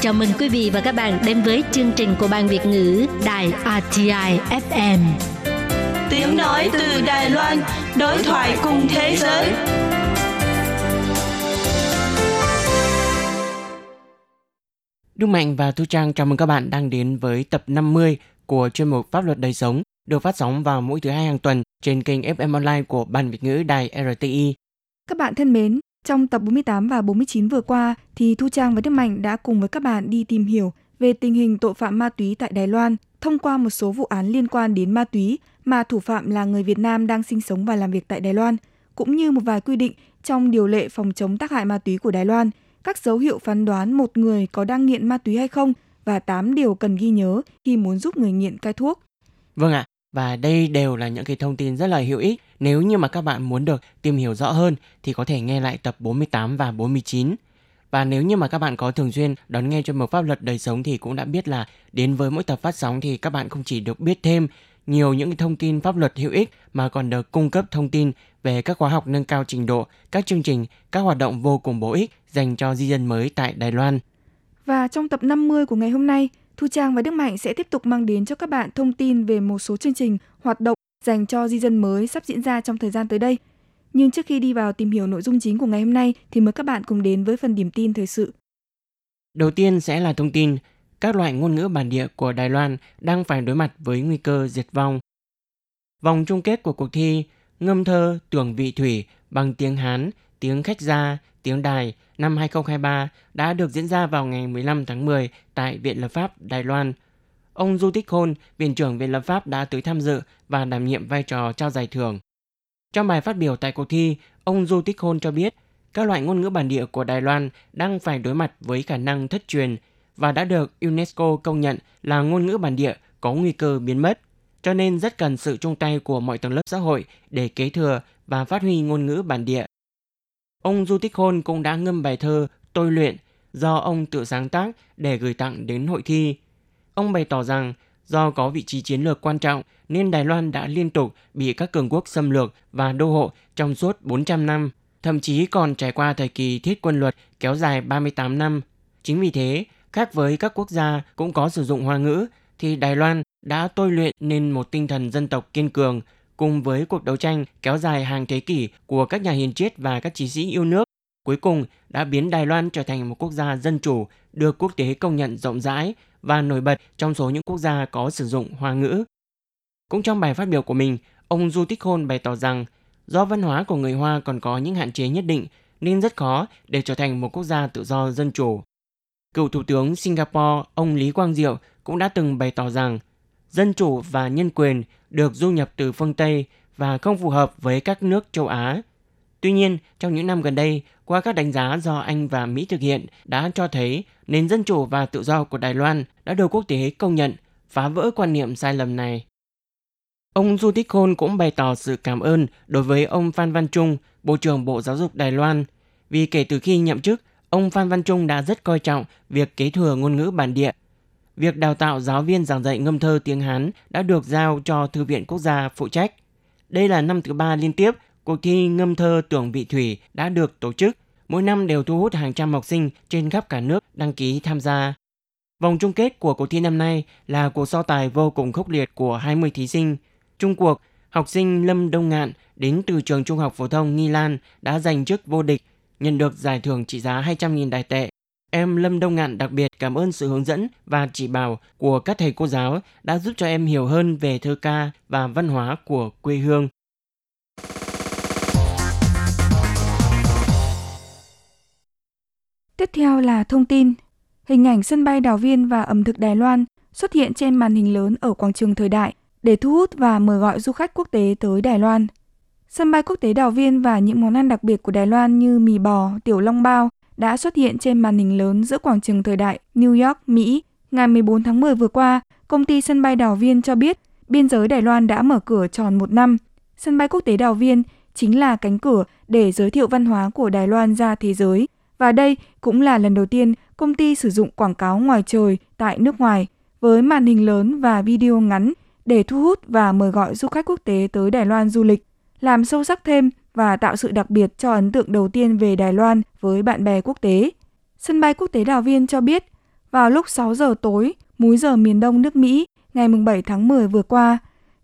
Chào mừng quý vị và các bạn đến với chương trình của Ban Việt ngữ Đài RTI FM. Tiếng nói từ Đài Loan, đối thoại cùng thế giới. Đức Mạnh và Thu Trang chào mừng các bạn đang đến với tập 50 của chuyên mục Pháp luật đời sống được phát sóng vào mỗi thứ hai hàng tuần trên kênh FM Online của Ban Việt ngữ Đài RTI. Các bạn thân mến, trong tập 48 và 49 vừa qua thì Thu Trang và Đức Mạnh đã cùng với các bạn đi tìm hiểu về tình hình tội phạm ma túy tại Đài Loan thông qua một số vụ án liên quan đến ma túy mà thủ phạm là người Việt Nam đang sinh sống và làm việc tại Đài Loan, cũng như một vài quy định trong điều lệ phòng chống tác hại ma túy của Đài Loan, các dấu hiệu phán đoán một người có đang nghiện ma túy hay không và 8 điều cần ghi nhớ khi muốn giúp người nghiện cai thuốc. Vâng ạ, và đây đều là những cái thông tin rất là hữu ích. Nếu như mà các bạn muốn được tìm hiểu rõ hơn thì có thể nghe lại tập 48 và 49. Và nếu như mà các bạn có thường xuyên đón nghe chuyên mục pháp luật đời sống thì cũng đã biết là đến với mỗi tập phát sóng thì các bạn không chỉ được biết thêm nhiều những thông tin pháp luật hữu ích mà còn được cung cấp thông tin về các khóa học nâng cao trình độ, các chương trình, các hoạt động vô cùng bổ ích dành cho di dân mới tại Đài Loan. Và trong tập 50 của ngày hôm nay, Thu Trang và Đức Mạnh sẽ tiếp tục mang đến cho các bạn thông tin về một số chương trình, hoạt động dành cho di dân mới sắp diễn ra trong thời gian tới đây. Nhưng trước khi đi vào tìm hiểu nội dung chính của ngày hôm nay thì mời các bạn cùng đến với phần điểm tin thời sự. Đầu tiên sẽ là thông tin các loại ngôn ngữ bản địa của Đài Loan đang phải đối mặt với nguy cơ diệt vong. Vòng chung kết của cuộc thi Ngâm thơ tưởng vị thủy bằng tiếng Hán, tiếng khách gia, tiếng Đài năm 2023 đã được diễn ra vào ngày 15 tháng 10 tại Viện Lập pháp Đài Loan. Ông Du Tích Khôn, Viện trưởng Viện Lập pháp đã tới tham dự và đảm nhiệm vai trò trao giải thưởng. Trong bài phát biểu tại cuộc thi, ông Du Tích Khôn cho biết các loại ngôn ngữ bản địa của Đài Loan đang phải đối mặt với khả năng thất truyền và đã được UNESCO công nhận là ngôn ngữ bản địa có nguy cơ biến mất, cho nên rất cần sự chung tay của mọi tầng lớp xã hội để kế thừa và phát huy ngôn ngữ bản địa. Ông Du Tích Khôn cũng đã ngâm bài thơ Tôi luyện do ông tự sáng tác để gửi tặng đến hội thi. Ông bày tỏ rằng do có vị trí chiến lược quan trọng nên Đài Loan đã liên tục bị các cường quốc xâm lược và đô hộ trong suốt 400 năm, thậm chí còn trải qua thời kỳ thiết quân luật kéo dài 38 năm. Chính vì thế, khác với các quốc gia cũng có sử dụng hoa ngữ, thì Đài Loan đã tôi luyện nên một tinh thần dân tộc kiên cường, cùng với cuộc đấu tranh kéo dài hàng thế kỷ của các nhà hiền triết và các chiến sĩ yêu nước, cuối cùng đã biến Đài Loan trở thành một quốc gia dân chủ được quốc tế công nhận rộng rãi và nổi bật trong số những quốc gia có sử dụng hoa ngữ. Cũng trong bài phát biểu của mình, ông Du Tích Khôn bày tỏ rằng do văn hóa của người Hoa còn có những hạn chế nhất định nên rất khó để trở thành một quốc gia tự do dân chủ. Cựu Thủ tướng Singapore ông Lý Quang Diệu cũng đã từng bày tỏ rằng dân chủ và nhân quyền được du nhập từ phương Tây và không phù hợp với các nước châu Á. Tuy nhiên, trong những năm gần đây, qua các đánh giá do Anh và Mỹ thực hiện đã cho thấy nền dân chủ và tự do của Đài Loan đã được quốc tế công nhận, phá vỡ quan niệm sai lầm này. Ông Du Tích Khôn cũng bày tỏ sự cảm ơn đối với ông Phan Văn Trung, Bộ trưởng Bộ Giáo dục Đài Loan, vì kể từ khi nhậm chức, ông Phan Văn Trung đã rất coi trọng việc kế thừa ngôn ngữ bản địa. Việc đào tạo giáo viên giảng dạy ngâm thơ tiếng Hán đã được giao cho Thư viện Quốc gia phụ trách. Đây là năm thứ ba liên tiếp cuộc thi ngâm thơ tưởng vị thủy đã được tổ chức. Mỗi năm đều thu hút hàng trăm học sinh trên khắp cả nước đăng ký tham gia. Vòng chung kết của cuộc thi năm nay là cuộc so tài vô cùng khốc liệt của 20 thí sinh. Trung cuộc, học sinh Lâm Đông Ngạn đến từ trường Trung học phổ thông Nghi Lan đã giành chức vô địch nhận được giải thưởng trị giá 200.000 đài tệ. Em Lâm Đông Ngạn đặc biệt cảm ơn sự hướng dẫn và chỉ bảo của các thầy cô giáo đã giúp cho em hiểu hơn về thơ ca và văn hóa của quê hương. Tiếp theo là thông tin. Hình ảnh sân bay Đào Viên và ẩm thực Đài Loan xuất hiện trên màn hình lớn ở quảng trường thời đại để thu hút và mời gọi du khách quốc tế tới Đài Loan. Sân bay quốc tế Đào Viên và những món ăn đặc biệt của Đài Loan như mì bò, tiểu long bao đã xuất hiện trên màn hình lớn giữa quảng trường thời đại New York, Mỹ. Ngày 14 tháng 10 vừa qua, công ty sân bay Đào Viên cho biết biên giới Đài Loan đã mở cửa tròn một năm. Sân bay quốc tế Đào Viên chính là cánh cửa để giới thiệu văn hóa của Đài Loan ra thế giới. Và đây cũng là lần đầu tiên công ty sử dụng quảng cáo ngoài trời tại nước ngoài với màn hình lớn và video ngắn để thu hút và mời gọi du khách quốc tế tới Đài Loan du lịch làm sâu sắc thêm và tạo sự đặc biệt cho ấn tượng đầu tiên về Đài Loan với bạn bè quốc tế. Sân bay quốc tế Đào Viên cho biết, vào lúc 6 giờ tối, múi giờ miền đông nước Mỹ, ngày 7 tháng 10 vừa qua,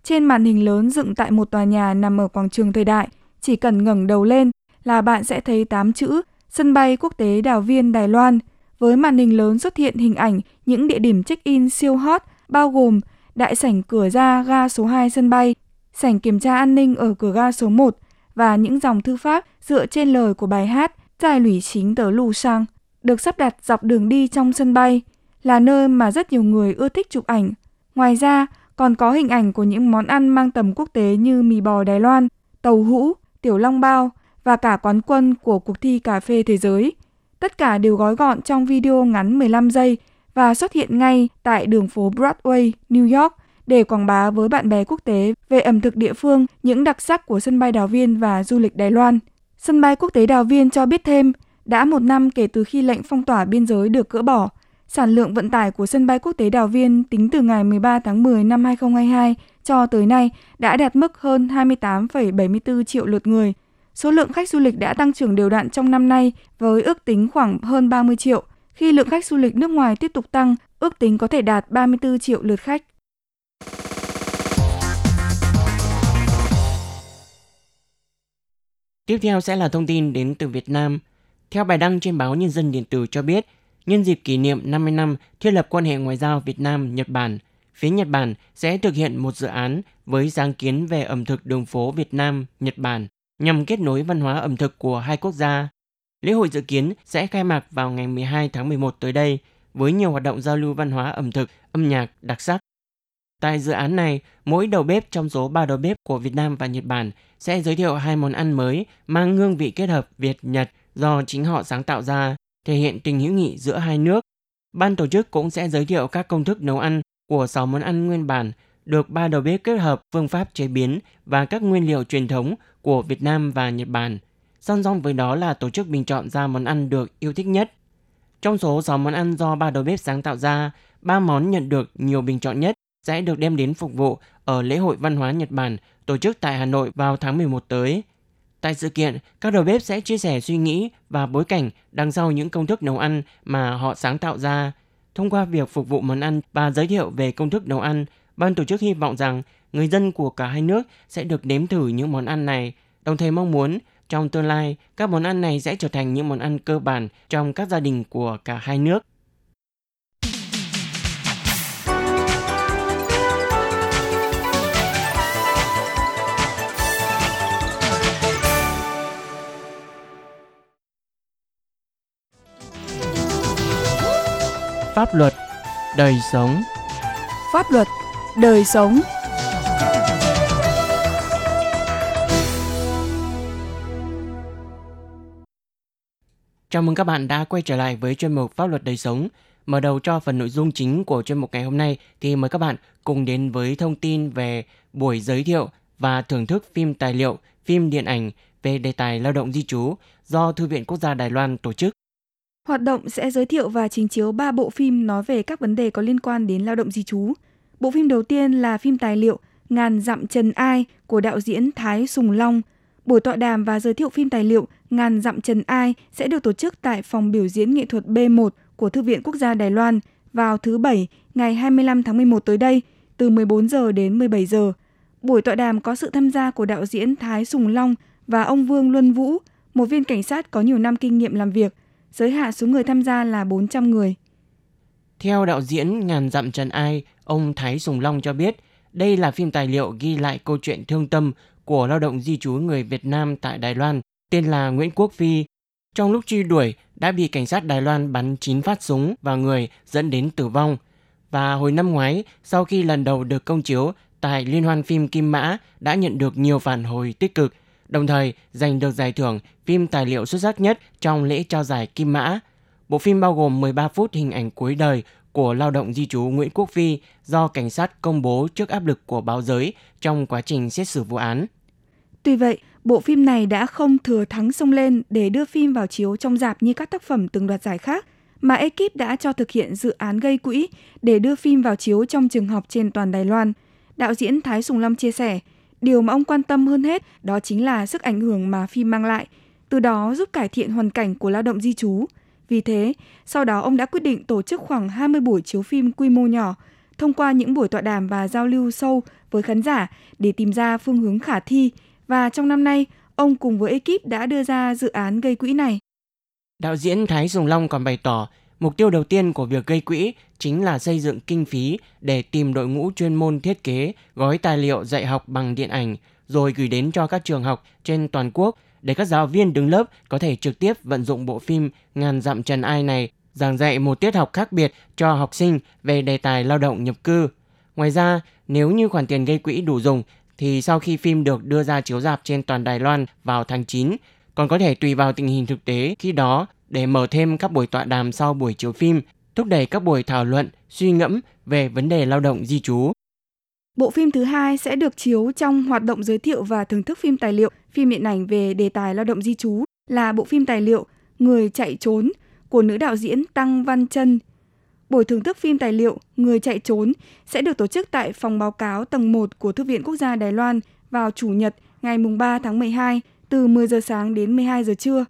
trên màn hình lớn dựng tại một tòa nhà nằm ở quảng trường thời đại, chỉ cần ngẩng đầu lên là bạn sẽ thấy 8 chữ Sân bay quốc tế Đào Viên Đài Loan. Với màn hình lớn xuất hiện hình ảnh những địa điểm check-in siêu hot bao gồm đại sảnh cửa ra ga số 2 sân bay, sảnh kiểm tra an ninh ở cửa ga số 1 và những dòng thư pháp dựa trên lời của bài hát Giải lũy chính tờ lù sang được sắp đặt dọc đường đi trong sân bay, là nơi mà rất nhiều người ưa thích chụp ảnh. Ngoài ra, còn có hình ảnh của những món ăn mang tầm quốc tế như mì bò Đài Loan, tàu hũ, tiểu long bao và cả quán quân của cuộc thi cà phê thế giới. Tất cả đều gói gọn trong video ngắn 15 giây và xuất hiện ngay tại đường phố Broadway, New York để quảng bá với bạn bè quốc tế về ẩm thực địa phương, những đặc sắc của sân bay Đào Viên và du lịch Đài Loan. Sân bay quốc tế Đào Viên cho biết thêm, đã một năm kể từ khi lệnh phong tỏa biên giới được gỡ bỏ, sản lượng vận tải của sân bay quốc tế Đào Viên tính từ ngày 13 tháng 10 năm 2022 cho tới nay đã đạt mức hơn 28,74 triệu lượt người. Số lượng khách du lịch đã tăng trưởng đều đặn trong năm nay với ước tính khoảng hơn 30 triệu. Khi lượng khách du lịch nước ngoài tiếp tục tăng, ước tính có thể đạt 34 triệu lượt khách. Tiếp theo sẽ là thông tin đến từ Việt Nam. Theo bài đăng trên báo Nhân dân Điện tử cho biết, nhân dịp kỷ niệm 50 năm thiết lập quan hệ ngoại giao Việt Nam-Nhật Bản, phía Nhật Bản sẽ thực hiện một dự án với sáng kiến về ẩm thực đường phố Việt Nam-Nhật Bản nhằm kết nối văn hóa ẩm thực của hai quốc gia. Lễ hội dự kiến sẽ khai mạc vào ngày 12 tháng 11 tới đây với nhiều hoạt động giao lưu văn hóa ẩm thực, âm nhạc đặc sắc. Tại dự án này, mỗi đầu bếp trong số 3 đầu bếp của Việt Nam và Nhật Bản sẽ giới thiệu hai món ăn mới mang hương vị kết hợp Việt-Nhật do chính họ sáng tạo ra, thể hiện tình hữu nghị giữa hai nước. Ban tổ chức cũng sẽ giới thiệu các công thức nấu ăn của 6 món ăn nguyên bản được ba đầu bếp kết hợp phương pháp chế biến và các nguyên liệu truyền thống của Việt Nam và Nhật Bản. Song song với đó là tổ chức bình chọn ra món ăn được yêu thích nhất. Trong số 6 món ăn do ba đầu bếp sáng tạo ra, ba món nhận được nhiều bình chọn nhất sẽ được đem đến phục vụ ở lễ hội văn hóa Nhật Bản tổ chức tại Hà Nội vào tháng 11 tới. Tại sự kiện, các đầu bếp sẽ chia sẻ suy nghĩ và bối cảnh đằng sau những công thức nấu ăn mà họ sáng tạo ra. Thông qua việc phục vụ món ăn và giới thiệu về công thức nấu ăn, ban tổ chức hy vọng rằng người dân của cả hai nước sẽ được nếm thử những món ăn này, đồng thời mong muốn trong tương lai các món ăn này sẽ trở thành những món ăn cơ bản trong các gia đình của cả hai nước. Pháp luật, đời sống. Pháp luật, đời sống. Chào mừng các bạn đã quay trở lại với chuyên mục Pháp luật đời sống. Mở đầu cho phần nội dung chính của chuyên mục ngày hôm nay thì mời các bạn cùng đến với thông tin về buổi giới thiệu và thưởng thức phim tài liệu, phim điện ảnh về đề tài lao động di trú do Thư viện Quốc gia Đài Loan tổ chức. Hoạt động sẽ giới thiệu và trình chiếu 3 bộ phim nói về các vấn đề có liên quan đến lao động di trú. Bộ phim đầu tiên là phim tài liệu Ngàn dặm trần ai của đạo diễn Thái Sùng Long. Buổi tọa đàm và giới thiệu phim tài liệu Ngàn dặm trần ai sẽ được tổ chức tại phòng biểu diễn nghệ thuật B1 của Thư viện Quốc gia Đài Loan vào thứ Bảy ngày 25 tháng 11 tới đây từ 14 giờ đến 17 giờ. Buổi tọa đàm có sự tham gia của đạo diễn Thái Sùng Long và ông Vương Luân Vũ, một viên cảnh sát có nhiều năm kinh nghiệm làm việc – giới hạn số người tham gia là 400 người. Theo đạo diễn Ngàn Dặm Trần Ai, ông Thái Sùng Long cho biết, đây là phim tài liệu ghi lại câu chuyện thương tâm của lao động di trú người Việt Nam tại Đài Loan tên là Nguyễn Quốc Phi. Trong lúc truy đuổi, đã bị cảnh sát Đài Loan bắn 9 phát súng vào người dẫn đến tử vong. Và hồi năm ngoái, sau khi lần đầu được công chiếu tại Liên hoan phim Kim Mã đã nhận được nhiều phản hồi tích cực đồng thời giành được giải thưởng phim tài liệu xuất sắc nhất trong lễ trao giải Kim Mã. Bộ phim bao gồm 13 phút hình ảnh cuối đời của lao động di trú Nguyễn Quốc Phi do cảnh sát công bố trước áp lực của báo giới trong quá trình xét xử vụ án. Tuy vậy, bộ phim này đã không thừa thắng sông lên để đưa phim vào chiếu trong dạp như các tác phẩm từng đoạt giải khác, mà ekip đã cho thực hiện dự án gây quỹ để đưa phim vào chiếu trong trường học trên toàn Đài Loan. Đạo diễn Thái Sùng Lâm chia sẻ, Điều mà ông quan tâm hơn hết đó chính là sức ảnh hưởng mà phim mang lại, từ đó giúp cải thiện hoàn cảnh của lao động di trú. Vì thế, sau đó ông đã quyết định tổ chức khoảng 20 buổi chiếu phim quy mô nhỏ, thông qua những buổi tọa đàm và giao lưu sâu với khán giả để tìm ra phương hướng khả thi. Và trong năm nay, ông cùng với ekip đã đưa ra dự án gây quỹ này. Đạo diễn Thái Sùng Long còn bày tỏ, mục tiêu đầu tiên của việc gây quỹ chính là xây dựng kinh phí để tìm đội ngũ chuyên môn thiết kế, gói tài liệu dạy học bằng điện ảnh, rồi gửi đến cho các trường học trên toàn quốc để các giáo viên đứng lớp có thể trực tiếp vận dụng bộ phim Ngàn dặm trần ai này giảng dạy một tiết học khác biệt cho học sinh về đề tài lao động nhập cư. Ngoài ra, nếu như khoản tiền gây quỹ đủ dùng thì sau khi phim được đưa ra chiếu rạp trên toàn Đài Loan vào tháng 9, còn có thể tùy vào tình hình thực tế khi đó để mở thêm các buổi tọa đàm sau buổi chiếu phim, thúc đẩy các buổi thảo luận, suy ngẫm về vấn đề lao động di trú. Bộ phim thứ hai sẽ được chiếu trong hoạt động giới thiệu và thưởng thức phim tài liệu, phim điện ảnh về đề tài lao động di trú là bộ phim tài liệu Người chạy trốn của nữ đạo diễn Tăng Văn Trân. Buổi thưởng thức phim tài liệu Người chạy trốn sẽ được tổ chức tại phòng báo cáo tầng 1 của Thư viện Quốc gia Đài Loan vào Chủ nhật ngày 3 tháng 12 từ 10 giờ sáng đến 12 giờ trưa.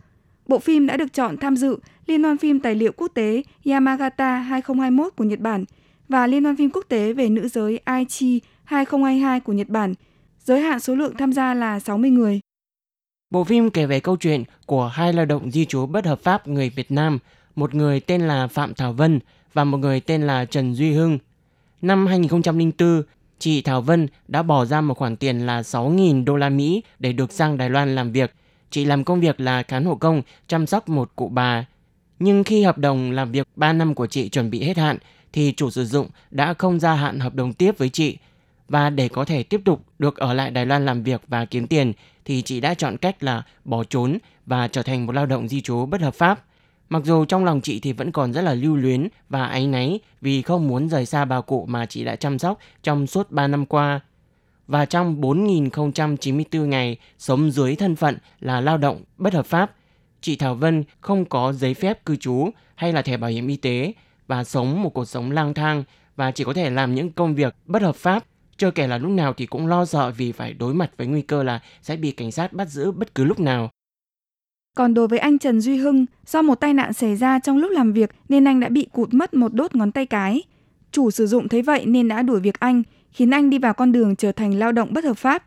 Bộ phim đã được chọn tham dự Liên hoan phim tài liệu quốc tế Yamagata 2021 của Nhật Bản và Liên hoan phim quốc tế về nữ giới Aichi 2022 của Nhật Bản. Giới hạn số lượng tham gia là 60 người. Bộ phim kể về câu chuyện của hai lao động di trú bất hợp pháp người Việt Nam, một người tên là Phạm Thảo Vân và một người tên là Trần Duy Hưng. Năm 2004, chị Thảo Vân đã bỏ ra một khoản tiền là 6.000 đô la Mỹ để được sang Đài Loan làm việc. Chị làm công việc là cán hộ công, chăm sóc một cụ bà. Nhưng khi hợp đồng làm việc 3 năm của chị chuẩn bị hết hạn, thì chủ sử dụng đã không gia hạn hợp đồng tiếp với chị. Và để có thể tiếp tục được ở lại Đài Loan làm việc và kiếm tiền thì chị đã chọn cách là bỏ trốn và trở thành một lao động di trú bất hợp pháp. Mặc dù trong lòng chị thì vẫn còn rất là lưu luyến và áy náy vì không muốn rời xa bà cụ mà chị đã chăm sóc trong suốt 3 năm qua. Và trong 4.094 ngày sống dưới thân phận là lao động bất hợp pháp, chị Thảo Vân không có giấy phép cư trú hay là thẻ bảo hiểm y tế và sống một cuộc sống lang thang và chỉ có thể làm những công việc bất hợp pháp chưa kể là lúc nào thì cũng lo sợ vì phải đối mặt với nguy cơ là sẽ bị cảnh sát bắt giữ bất cứ lúc nào. Còn đối với anh Trần Duy Hưng, do một tai nạn xảy ra trong lúc làm việc nên anh đã bị cụt mất một đốt ngón tay cái. Chủ sử dụng thấy vậy nên đã đuổi việc anh, khiến anh đi vào con đường trở thành lao động bất hợp pháp.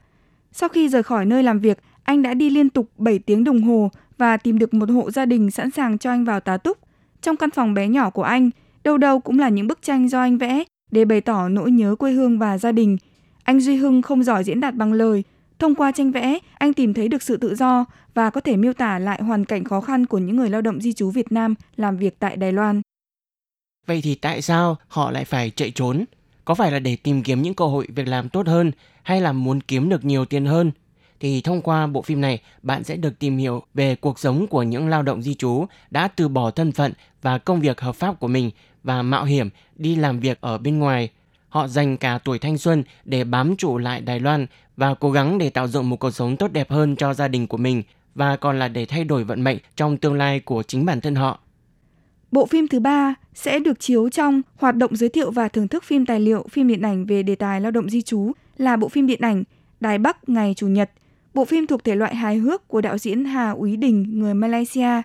Sau khi rời khỏi nơi làm việc, anh đã đi liên tục 7 tiếng đồng hồ và tìm được một hộ gia đình sẵn sàng cho anh vào tá túc. Trong căn phòng bé nhỏ của anh, đâu đâu cũng là những bức tranh do anh vẽ để bày tỏ nỗi nhớ quê hương và gia đình. Anh Duy Hưng không giỏi diễn đạt bằng lời, thông qua tranh vẽ, anh tìm thấy được sự tự do và có thể miêu tả lại hoàn cảnh khó khăn của những người lao động di trú Việt Nam làm việc tại Đài Loan. Vậy thì tại sao họ lại phải chạy trốn? Có phải là để tìm kiếm những cơ hội việc làm tốt hơn hay là muốn kiếm được nhiều tiền hơn? Thì thông qua bộ phim này, bạn sẽ được tìm hiểu về cuộc sống của những lao động di trú đã từ bỏ thân phận và công việc hợp pháp của mình và mạo hiểm đi làm việc ở bên ngoài. Họ dành cả tuổi thanh xuân để bám trụ lại Đài Loan và cố gắng để tạo dựng một cuộc sống tốt đẹp hơn cho gia đình của mình và còn là để thay đổi vận mệnh trong tương lai của chính bản thân họ. Bộ phim thứ ba sẽ được chiếu trong hoạt động giới thiệu và thưởng thức phim tài liệu, phim điện ảnh về đề tài lao động di trú là bộ phim điện ảnh Đài Bắc ngày Chủ nhật. Bộ phim thuộc thể loại hài hước của đạo diễn Hà Úy Đình, người Malaysia.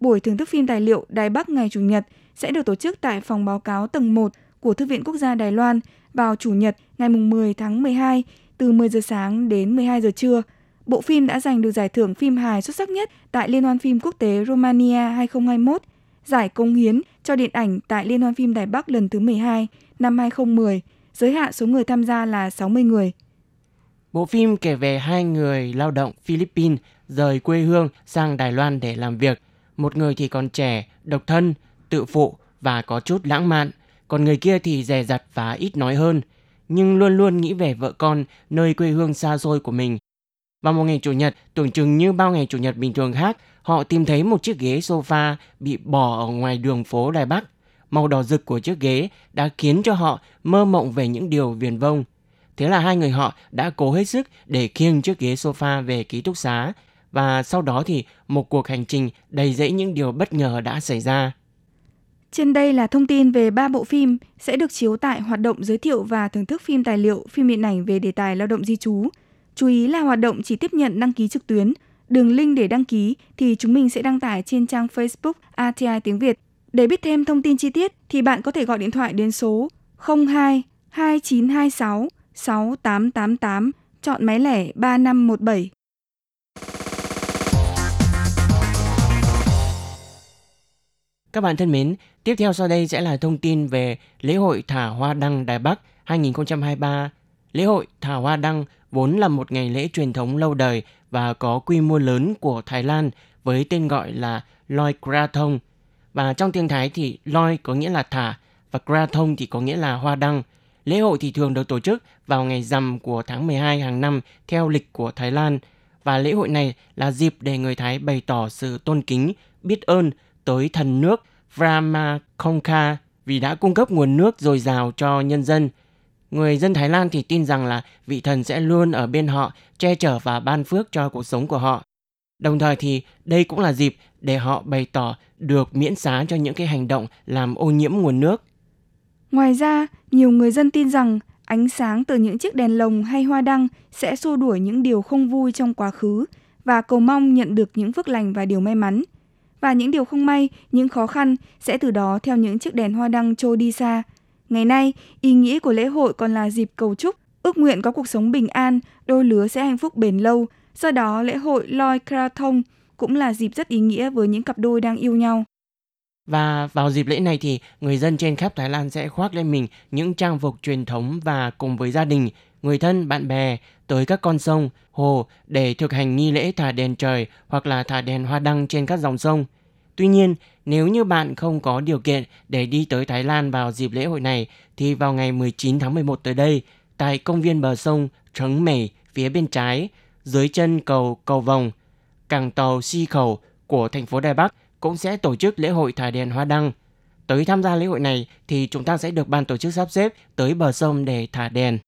Buổi thưởng thức phim tài liệu Đài Bắc ngày Chủ nhật sẽ được tổ chức tại phòng báo cáo tầng 1 của Thư viện Quốc gia Đài Loan vào Chủ nhật ngày 10 tháng 12 từ 10 giờ sáng đến 12 giờ trưa. Bộ phim đã giành được giải thưởng phim hài xuất sắc nhất tại Liên hoan phim quốc tế Romania 2021, giải công hiến cho điện ảnh tại Liên hoan phim Đài Bắc lần thứ 12 năm 2010, giới hạn số người tham gia là 60 người. Bộ phim kể về hai người lao động Philippines rời quê hương sang Đài Loan để làm việc. Một người thì còn trẻ, độc thân, tự phụ và có chút lãng mạn, còn người kia thì dè dặt và ít nói hơn, nhưng luôn luôn nghĩ về vợ con nơi quê hương xa xôi của mình. Vào một ngày chủ nhật, tưởng chừng như bao ngày chủ nhật bình thường khác, họ tìm thấy một chiếc ghế sofa bị bỏ ở ngoài đường phố Đài Bắc. Màu đỏ rực của chiếc ghế đã khiến cho họ mơ mộng về những điều viền vông. Thế là hai người họ đã cố hết sức để khiêng chiếc ghế sofa về ký túc xá và sau đó thì một cuộc hành trình đầy rẫy những điều bất ngờ đã xảy ra. Trên đây là thông tin về ba bộ phim sẽ được chiếu tại hoạt động giới thiệu và thưởng thức phim tài liệu, phim điện ảnh về đề tài lao động di trú. Chú ý là hoạt động chỉ tiếp nhận đăng ký trực tuyến. Đường link để đăng ký thì chúng mình sẽ đăng tải trên trang Facebook ATI tiếng Việt. Để biết thêm thông tin chi tiết thì bạn có thể gọi điện thoại đến số 02 2926 6888, chọn máy lẻ 3517. Các bạn thân mến, tiếp theo sau đây sẽ là thông tin về lễ hội Thả Hoa Đăng Đài Bắc 2023. Lễ hội Thả Hoa Đăng vốn là một ngày lễ truyền thống lâu đời và có quy mô lớn của Thái Lan với tên gọi là Loi Krathong. Và trong tiếng Thái thì Loi có nghĩa là thả và Krathong thì có nghĩa là hoa đăng. Lễ hội thì thường được tổ chức vào ngày rằm của tháng 12 hàng năm theo lịch của Thái Lan. Và lễ hội này là dịp để người Thái bày tỏ sự tôn kính, biết ơn tới thần nước Brahma Kongkha vì đã cung cấp nguồn nước dồi dào cho nhân dân. Người dân Thái Lan thì tin rằng là vị thần sẽ luôn ở bên họ, che chở và ban phước cho cuộc sống của họ. Đồng thời thì đây cũng là dịp để họ bày tỏ được miễn xá cho những cái hành động làm ô nhiễm nguồn nước. Ngoài ra, nhiều người dân tin rằng ánh sáng từ những chiếc đèn lồng hay hoa đăng sẽ xua đuổi những điều không vui trong quá khứ và cầu mong nhận được những phước lành và điều may mắn. Và những điều không may, những khó khăn sẽ từ đó theo những chiếc đèn hoa đăng trôi đi xa. Ngày nay, ý nghĩa của lễ hội còn là dịp cầu chúc, ước nguyện có cuộc sống bình an, đôi lứa sẽ hạnh phúc bền lâu. Do đó, lễ hội Loi Krathong cũng là dịp rất ý nghĩa với những cặp đôi đang yêu nhau. Và vào dịp lễ này thì người dân trên khắp Thái Lan sẽ khoác lên mình những trang phục truyền thống và cùng với gia đình, người thân, bạn bè tới các con sông, hồ để thực hành nghi lễ thả đèn trời hoặc là thả đèn hoa đăng trên các dòng sông. Tuy nhiên, nếu như bạn không có điều kiện để đi tới Thái Lan vào dịp lễ hội này thì vào ngày 19 tháng 11 tới đây, tại công viên bờ sông Trấn Mẩy phía bên trái, dưới chân cầu Cầu Vòng, cảng tàu Si Khẩu của thành phố Đài Bắc cũng sẽ tổ chức lễ hội thả đèn hoa đăng. Tới tham gia lễ hội này thì chúng ta sẽ được ban tổ chức sắp xếp tới bờ sông để thả đèn.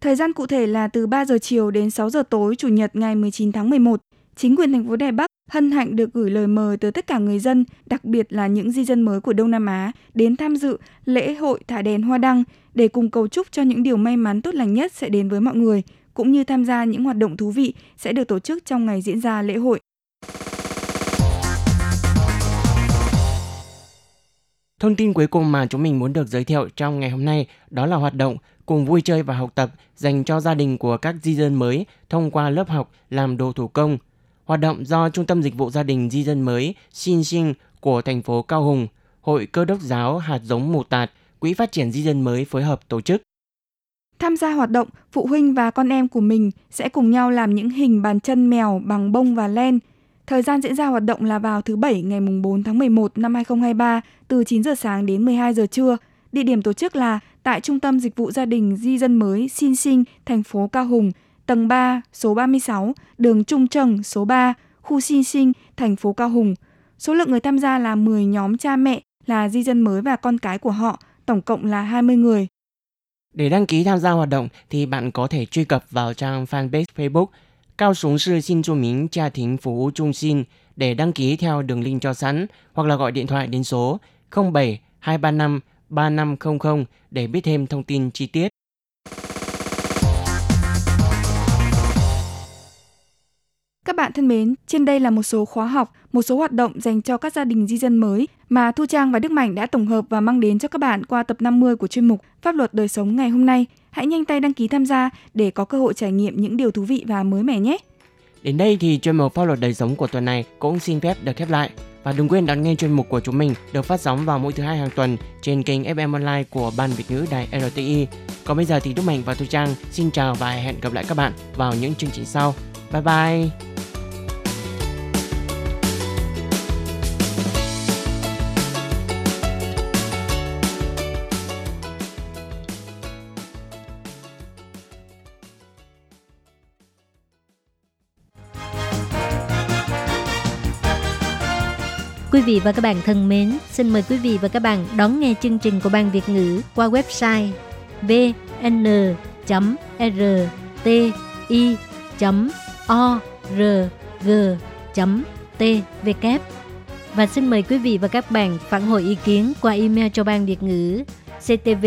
Thời gian cụ thể là từ 3 giờ chiều đến 6 giờ tối Chủ nhật ngày 19 tháng 11. Chính quyền thành phố Đài Bắc hân hạnh được gửi lời mời tới tất cả người dân, đặc biệt là những di dân mới của Đông Nam Á, đến tham dự lễ hội thả đèn hoa đăng để cùng cầu chúc cho những điều may mắn tốt lành nhất sẽ đến với mọi người, cũng như tham gia những hoạt động thú vị sẽ được tổ chức trong ngày diễn ra lễ hội. Thông tin cuối cùng mà chúng mình muốn được giới thiệu trong ngày hôm nay đó là hoạt động cùng vui chơi và học tập dành cho gia đình của các di dân mới thông qua lớp học làm đồ thủ công. Hoạt động do Trung tâm Dịch vụ Gia đình Di dân mới Xin Sinh của thành phố Cao Hùng, Hội Cơ đốc giáo hạt giống Mù Tạt, Quỹ phát triển di dân mới phối hợp tổ chức. Tham gia hoạt động, phụ huynh và con em của mình sẽ cùng nhau làm những hình bàn chân mèo bằng bông và len. Thời gian diễn ra hoạt động là vào thứ Bảy ngày 4 tháng 11 năm 2023 từ 9 giờ sáng đến 12 giờ trưa. Địa điểm tổ chức là tại Trung tâm Dịch vụ Gia đình Di dân mới Xin Sinh, thành phố Cao Hùng, tầng 3, số 36, đường Trung Trần, số 3, khu Xin Sinh, thành phố Cao Hùng. Số lượng người tham gia là 10 nhóm cha mẹ là di dân mới và con cái của họ, tổng cộng là 20 người. Để đăng ký tham gia hoạt động thì bạn có thể truy cập vào trang fanpage Facebook Cao Súng Sư Xin Chu Mính Gia Thính Phục vụ Trung Xin để đăng ký theo đường link cho sẵn hoặc là gọi điện thoại đến số 07 235 3500 để biết thêm thông tin chi tiết. Các bạn thân mến, trên đây là một số khóa học, một số hoạt động dành cho các gia đình di dân mới mà Thu Trang và Đức Mạnh đã tổng hợp và mang đến cho các bạn qua tập 50 của chuyên mục Pháp luật đời sống ngày hôm nay. Hãy nhanh tay đăng ký tham gia để có cơ hội trải nghiệm những điều thú vị và mới mẻ nhé. Đến đây thì chuyên mục Pháp luật đời sống của tuần này cũng xin phép được khép lại. Và đừng quên đón nghe chuyên mục của chúng mình được phát sóng vào mỗi thứ hai hàng tuần trên kênh FM Online của Ban Việt ngữ Đài RTI. Còn bây giờ thì Đức Mạnh và Thu Trang xin chào và hẹn gặp lại các bạn vào những chương trình sau. Bye bye! Quý vị và các bạn thân mến, xin mời quý vị và các bạn đón nghe chương trình của Ban Việt ngữ qua website vn.rti.org.tvk và xin mời quý vị và các bạn phản hồi ý kiến qua email cho Ban Việt ngữ ctv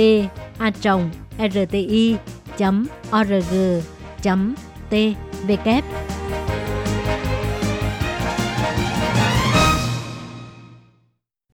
a rti org http